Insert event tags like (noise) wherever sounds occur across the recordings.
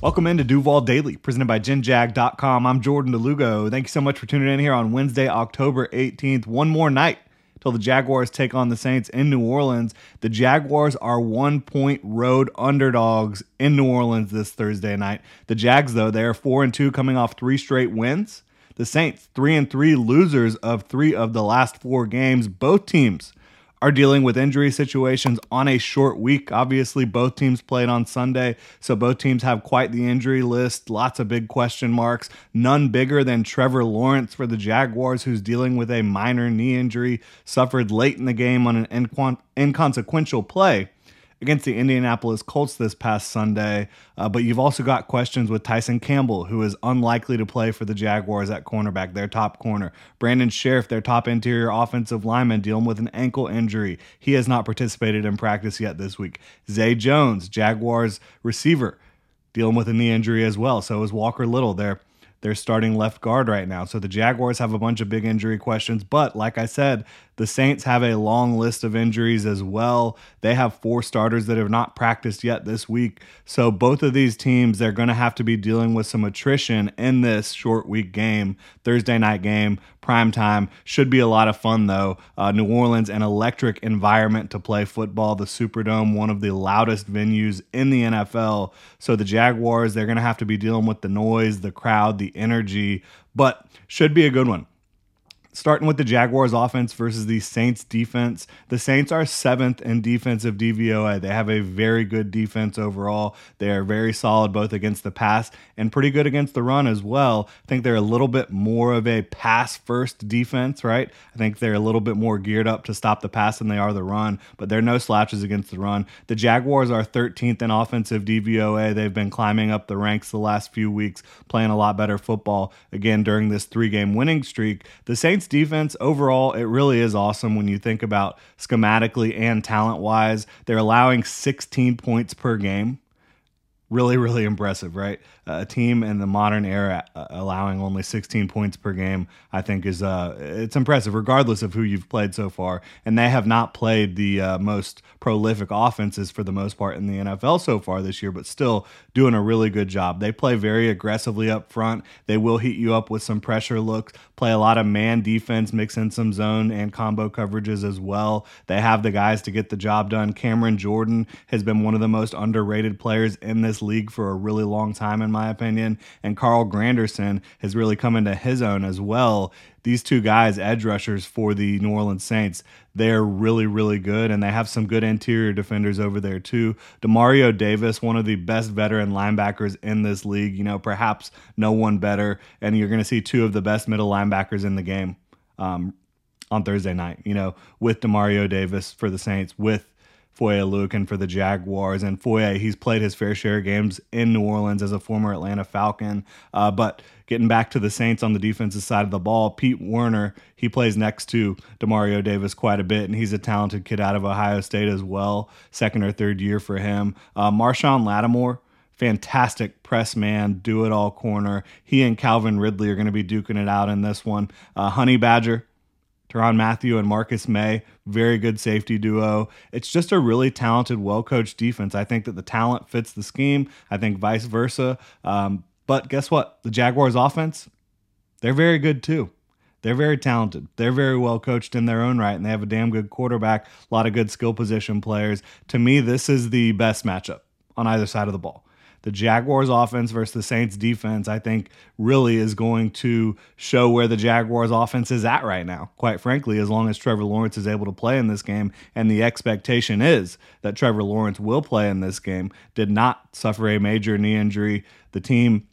Welcome into Duval Daily, presented by GenJag.com. I'm Jordan de Lugo. Thank you so much for tuning in here on Wednesday, October 18th. One more night till the Jaguars take on the Saints in New Orleans. The Jaguars are one point road underdogs in New Orleans this Thursday night. The Jags, though, they are four and two coming off three straight wins. The Saints, three and three losers of three of the last four games. Both teams are dealing with injury situations on a short week. Obviously, both teams played on Sunday, so both teams have quite the injury list. Lots of big question marks. None bigger than Trevor Lawrence for the Jaguars, who's dealing with a minor knee injury, suffered late in the game on an inconsequential play against the Indianapolis Colts this past Sunday. Uh, but you've also got questions with Tyson Campbell, who is unlikely to play for the Jaguars at cornerback, their top corner. Brandon Scherff, their top interior offensive lineman, dealing with an ankle injury. He has not participated in practice yet this week. Zay Jones, Jaguars receiver, dealing with a knee injury as well. So is Walker Little, their they're starting left guard right now. So the Jaguars have a bunch of big injury questions. But like I said, the Saints have a long list of injuries as well. They have four starters that have not practiced yet this week. So both of these teams, they're going to have to be dealing with some attrition in this short week game, Thursday night game, prime time. Should be a lot of fun though. Uh, New Orleans, an electric environment to play football. The Superdome, one of the loudest venues in the NFL. So the Jaguars, they're going to have to be dealing with the noise, the crowd, the energy, but should be a good one starting with the Jaguars offense versus the Saints defense. The Saints are seventh in defensive DVOA. They have a very good defense overall. They are very solid both against the pass and pretty good against the run as well. I think they're a little bit more of a pass first defense, right? I think they're a little bit more geared up to stop the pass than they are the run, but they're no slouches against the run. The Jaguars are 13th in offensive DVOA. They've been climbing up the ranks the last few weeks, playing a lot better football again during this three game winning streak. The Saints defense overall, it really is awesome when you think about schematically and talent wise. They're allowing 16 points per game. Really, really impressive, right? a team in the modern era uh, allowing only 16 points per game, I think is uh, it's impressive, regardless of who you've played so far. And they have not played the uh, most prolific offenses for the most part in the NFL so far this year, but still doing a really good job. They play very aggressively up front. They will heat you up with some pressure looks, play a lot of man defense, mix in some zone and combo coverages as well. They have the guys to get the job done. Cameron Jordan has been one of the most underrated players in this league for a really long time, in my my opinion. And Carl Granderson has really come into his own as well. These two guys, edge rushers for the New Orleans Saints, they're really, really good, and they have some good interior defenders over there too. Demario Davis, one of the best veteran linebackers in this league, you know, perhaps no one better, and you're going to see two of the best middle linebackers in the game um, on Thursday night. You know, with Demario Davis for the Saints, with Foye Oluokun for the Jaguars. And Foye, he's played his fair share of games in New Orleans as a former Atlanta Falcon. Uh, but getting back to the Saints on the defensive side of the ball, Pete Werner, he plays next to Demario Davis quite a bit, and he's a talented kid out of Ohio State as well. Second or third year for him. Uh, Marshon Lattimore, fantastic press man, do it all corner. He and Calvin Ridley are going to be duking it out in this one. Uh, Honey Badger, Tyrann Mathieu and Marcus Maye, very good safety duo. It's just a really talented, well coached defense. I think that the talent fits the scheme. I think vice versa. Um, but guess what? The Jaguars' offense, they're very good too. They're very talented. They're very well coached in their own right, and they have a damn good quarterback, a lot of good skill position players. To me, this is the best matchup on either side of the ball the Jaguars offense versus the Saints defense, I think really is going to show where the Jaguars offense is at right now. Quite frankly, as long as Trevor Lawrence is able to play in this game, and the expectation is that Trevor Lawrence will play in this game, did not suffer a major knee injury. The team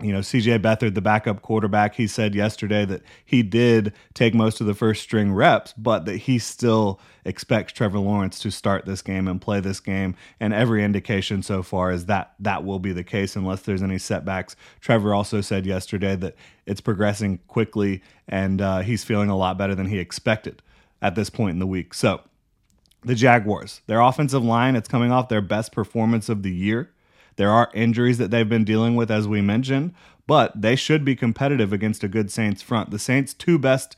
you know, CJ Beathard, the backup quarterback, he said yesterday that he did take most of the first string reps, but that he still expects Trevor Lawrence to start this game and play this game. And every indication so far is that that will be the case unless there's any setbacks. Trevor also said yesterday that it's progressing quickly and uh, he's feeling a lot better than he expected at this point in the week. So, the Jaguars, their offensive line, it's coming off their best performance of the year. There are injuries that they've been dealing with, as we mentioned, but they should be competitive against a good Saints front. The Saints' two best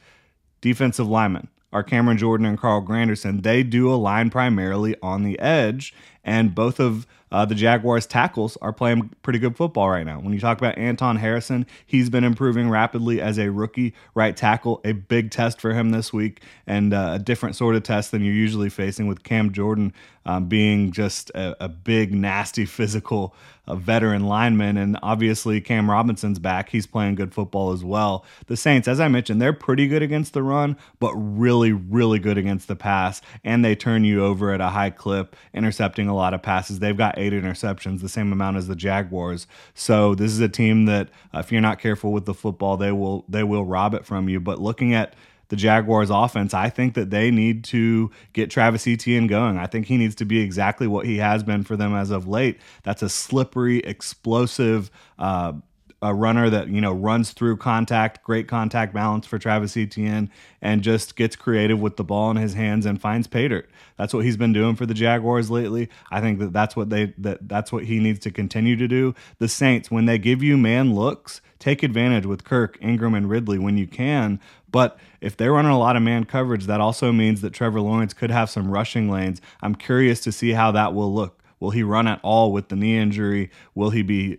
defensive linemen are Cameron Jordan and Carl Granderson. They do align primarily on the edge, and both of uh, the Jaguars tackles are playing pretty good football right now. When you talk about Anton Harrison, he's been improving rapidly as a rookie right tackle. A big test for him this week, and uh, a different sort of test than you're usually facing with Cam Jordan um, being just a, a, big, nasty, (laughs) physical uh, veteran lineman. And obviously, Cam Robinson's back. He's playing good football as well. The Saints, as I mentioned, they're pretty good against the run, but really, really good against the pass. And they turn you over at a high clip, intercepting a lot of passes. They've got eight interceptions, the same amount as the Jaguars. So this is a team that, uh, if you're not careful with the football, they will they will rob it from you. But looking at the Jaguars offense, I think that they need to get Travis Etienne going. I think he needs to be exactly what he has been for them as of late. That's a slippery, explosive, uh, a runner that you know runs through contact, great contact balance for Travis Etienne, and just gets creative with the ball in his hands and finds pay dirt. That's what he's been doing for the Jaguars lately. I think that that's what they that that's what he needs to continue to do. The Saints, when they give you man looks, take advantage with Kirk, Ingram, and Ridley when you can. But if they're running a lot of man coverage, that also means that Trevor Lawrence could have some rushing lanes. I'm curious to see how that will look. Will he run at all with the knee injury? Will he be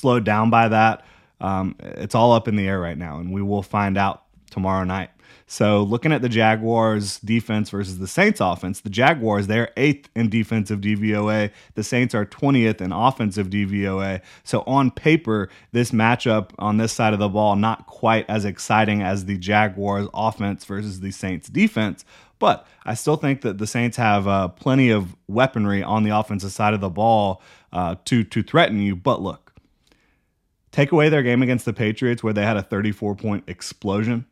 Slowed down by that. Um, it's all up in the air right now, and we will find out tomorrow night. So, looking at the Jaguars' defense versus the Saints' offense, the Jaguars, they're eighth in defensive DVOA. The Saints are 20th in offensive DVOA. So, on paper, this matchup on this side of the ball, not quite as exciting as the Jaguars' offense versus the Saints' defense. But I still think that the Saints have uh, plenty of weaponry on the offensive side of the ball uh, to, to threaten you. But look, Take away their game against the Patriots where they had a 34 point explosion.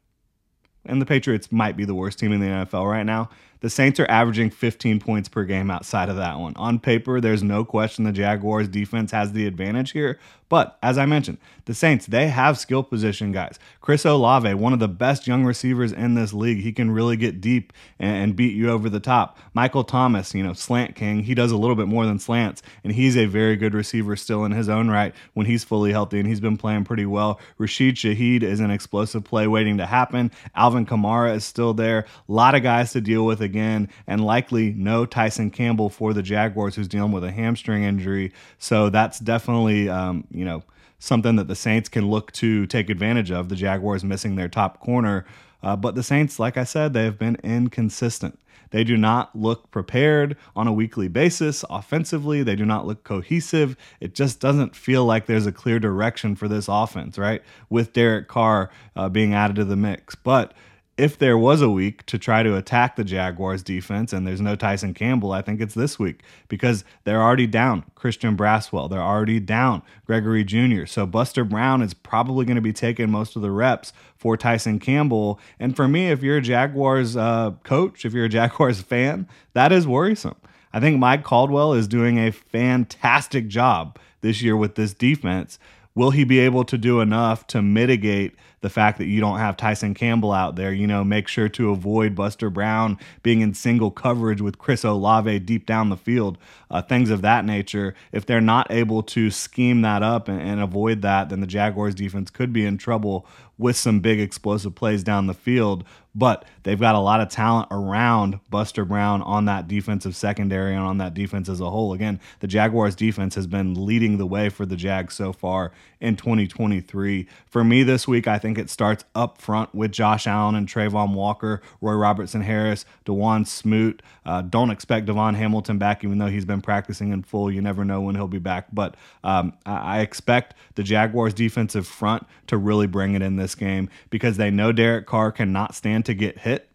And the Patriots might be the worst team in the NFL right now. The Saints are averaging 15 points per game outside of that one. On paper, there's no question the Jaguars defense has the advantage here. But as I mentioned, the Saints, they have skill position guys. Chris Olave, one of the best young receivers in this league. He can really get deep and, beat you over the top. Michael Thomas, you know, slant king. He does a little bit more than slants, and he's a very good receiver still in his own right when he's fully healthy, and he's been playing pretty well. Rashid Shaheed is an explosive play waiting to happen. Alvin Kamara is still there. A lot of guys to deal with again, and likely no Tyson Campbell for the Jaguars, who's dealing with a hamstring injury. So that's definitely, um, you know, something that the Saints can look to take advantage of. The Jaguars missing their top corner. Uh, but the Saints, like I said, they have been inconsistent. They do not look prepared on a weekly basis offensively. They do not look cohesive. It just doesn't feel like there's a clear direction for this offense, right? With Derek Carr uh, being added to the mix. But if there was a week to try to attack the Jaguars defense and there's no Tyson Campbell, I think it's this week because they're already down Christian Braswell. They're already down Gregory Junior So Buster Brown is probably going to be taking most of the reps for Tyson Campbell. And for me, if you're a Jaguars uh, coach, if you're a (laughs) Jaguars fan, that is worrisome. I think Mike Caldwell is doing a fantastic job this year with this defense. Will he be able to do enough to mitigate the fact that you don't have Tyson Campbell out there. You know, make sure to avoid Buster Brown being in single coverage with Chris Olave deep down the field, uh, things of that nature. If they're not able to scheme that up and, and avoid that, then the Jaguars defense could be in trouble with some big explosive plays down the field. But they've got a lot of talent around Buster Brown on that defensive secondary and on that defense as a whole. Again, the Jaguars defense has been leading the way for the Jags so far in 2023. For me this week, I think it starts up front with Josh Allen and Travon Walker, Roy Robertson Harris, Dawuane Smoot. Uh, don't expect DaVon Hamilton back, even though he's been practicing in full. You never know when he'll be back. But um, I expect the Jaguars defensive front to really bring it in this game because they know Derek Carr cannot stand to get hit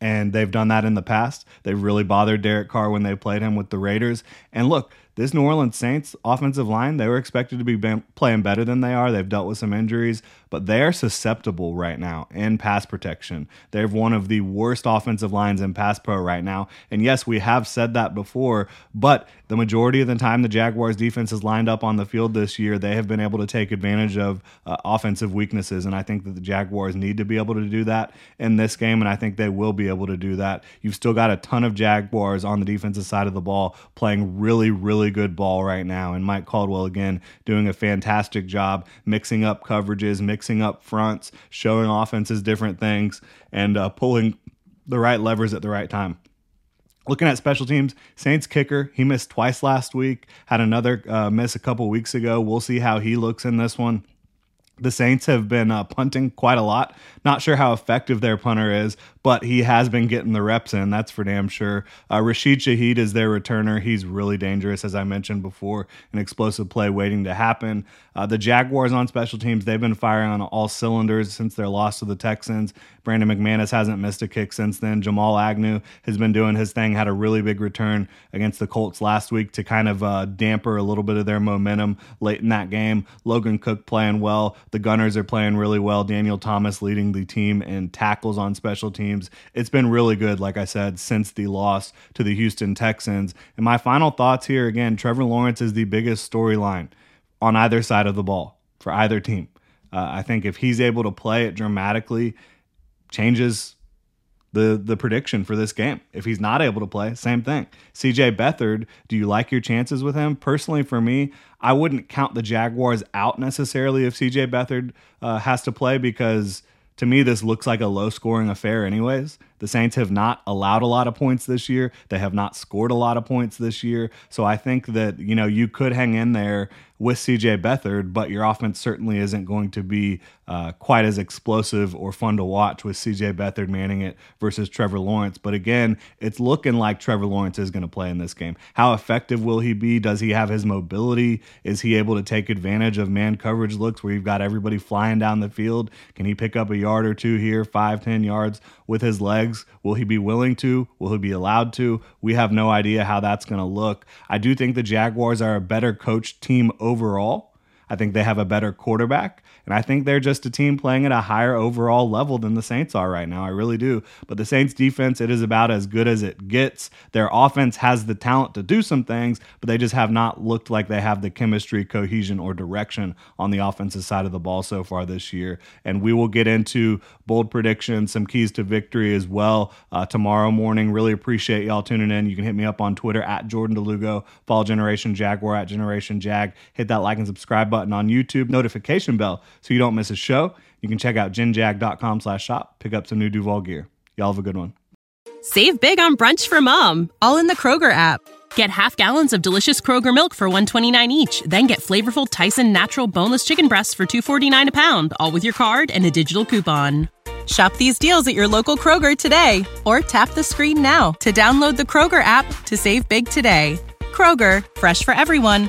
and they've done that in the past. They've really bothered Derek Carr when they played him with the Raiders. And look, this New Orleans Saints offensive line, they were expected to be playing better than they are. They've dealt with some injuries, but they are susceptible right now in pass protection. They have one of the worst offensive lines in pass pro right now. And yes, we have said that before, but the majority of the time the Jaguars defense is lined up on the field this year, they have been able to take advantage of uh, offensive weaknesses. And I think that the Jaguars need to be able to do that in this game, and I think they will be able to do that. You've still got a ton of Jaguars on the defensive side of the ball playing really, really really good ball right now. And Mike Caldwell, again, doing a fantastic job mixing up coverages, mixing up fronts, showing offenses different things, and uh, pulling the right levers at the right time. Looking at special teams, Saints kicker, he missed twice last week, had another uh, miss a couple weeks ago. We'll see how he looks in this one. The Saints have been uh, punting quite a lot. Not sure how effective their punter is, but he has been getting the reps in. That's for damn sure. Uh, Rashid Shaheed is their returner. He's really dangerous, as I mentioned before. An explosive play waiting to happen. Uh, the Jaguars on special teams, they've been firing on all cylinders since their loss to the Texans. Brandon McManus hasn't missed a kick since then. Jamal Agnew has been doing his thing, had a really big return against the Colts last week to kind of uh, damper a little bit of their momentum late in that game. Logan Cook playing well. The Gunners are playing really well. Daniel Thomas leading the team in tackles on special teams. It's been really good, like I said, since the loss to the Houston Texans. And my final thoughts here again Trevor Lawrence is the biggest storyline on either side of the ball for either team. Uh, I think if he's able to play it dramatically, changes the the prediction for this game. If he's not able to play, same thing. CJ Beathard, do you like your chances with him? Personally, for me, I wouldn't count the Jaguars out necessarily if CJ Beathard uh, has to play because to me, this looks like a low scoring affair, anyways. The Saints have not allowed a lot of points this year. They have not scored a lot of points this year. So I think that, you know, you could hang in there with CJ Beathard, but your offense certainly isn't going to be uh, quite as explosive or fun to watch with CJ Beathard manning it versus Trevor Lawrence. But again, it's looking like Trevor Lawrence is going to play in this game. How effective will he be? Does he have his mobility? Is he able to take advantage of man coverage looks where you've got everybody flying down the field? Can he pick up a yard or two here, five, ten yards with his legs? Will he be willing to? Will he be allowed to? We have no idea how that's going to look. I do think the Jaguars are a better coached team overall. I think they have a better quarterback. And I think they're just a team playing at a higher overall level than the Saints are right now. I really do. But the Saints defense, it is about as good as it gets. Their offense has the talent to do some things, but they just have not looked like they have the chemistry, cohesion, or direction on the offensive side of the ball so far this year. And we will get into bold predictions, some keys to victory as well uh, tomorrow morning. Really appreciate y'all tuning in. You can hit me up on Twitter at Jordan DeLugo. Follow Generation Jaguar at Generation Jag. Hit that like and subscribe button on YouTube. Notification bell so you don't miss a show. You can check out genjag.com slash shop, pick up some new Duval gear. Y'all have a good one. Save big on brunch for mom, all in the Kroger app. Get half gallons of delicious Kroger milk for 129 each, then get flavorful Tyson natural boneless chicken breasts for 249 a pound, all with your card and a digital coupon. Shop these deals at your local Kroger today or tap the screen now to download the Kroger app to save big today. Kroger, fresh for everyone.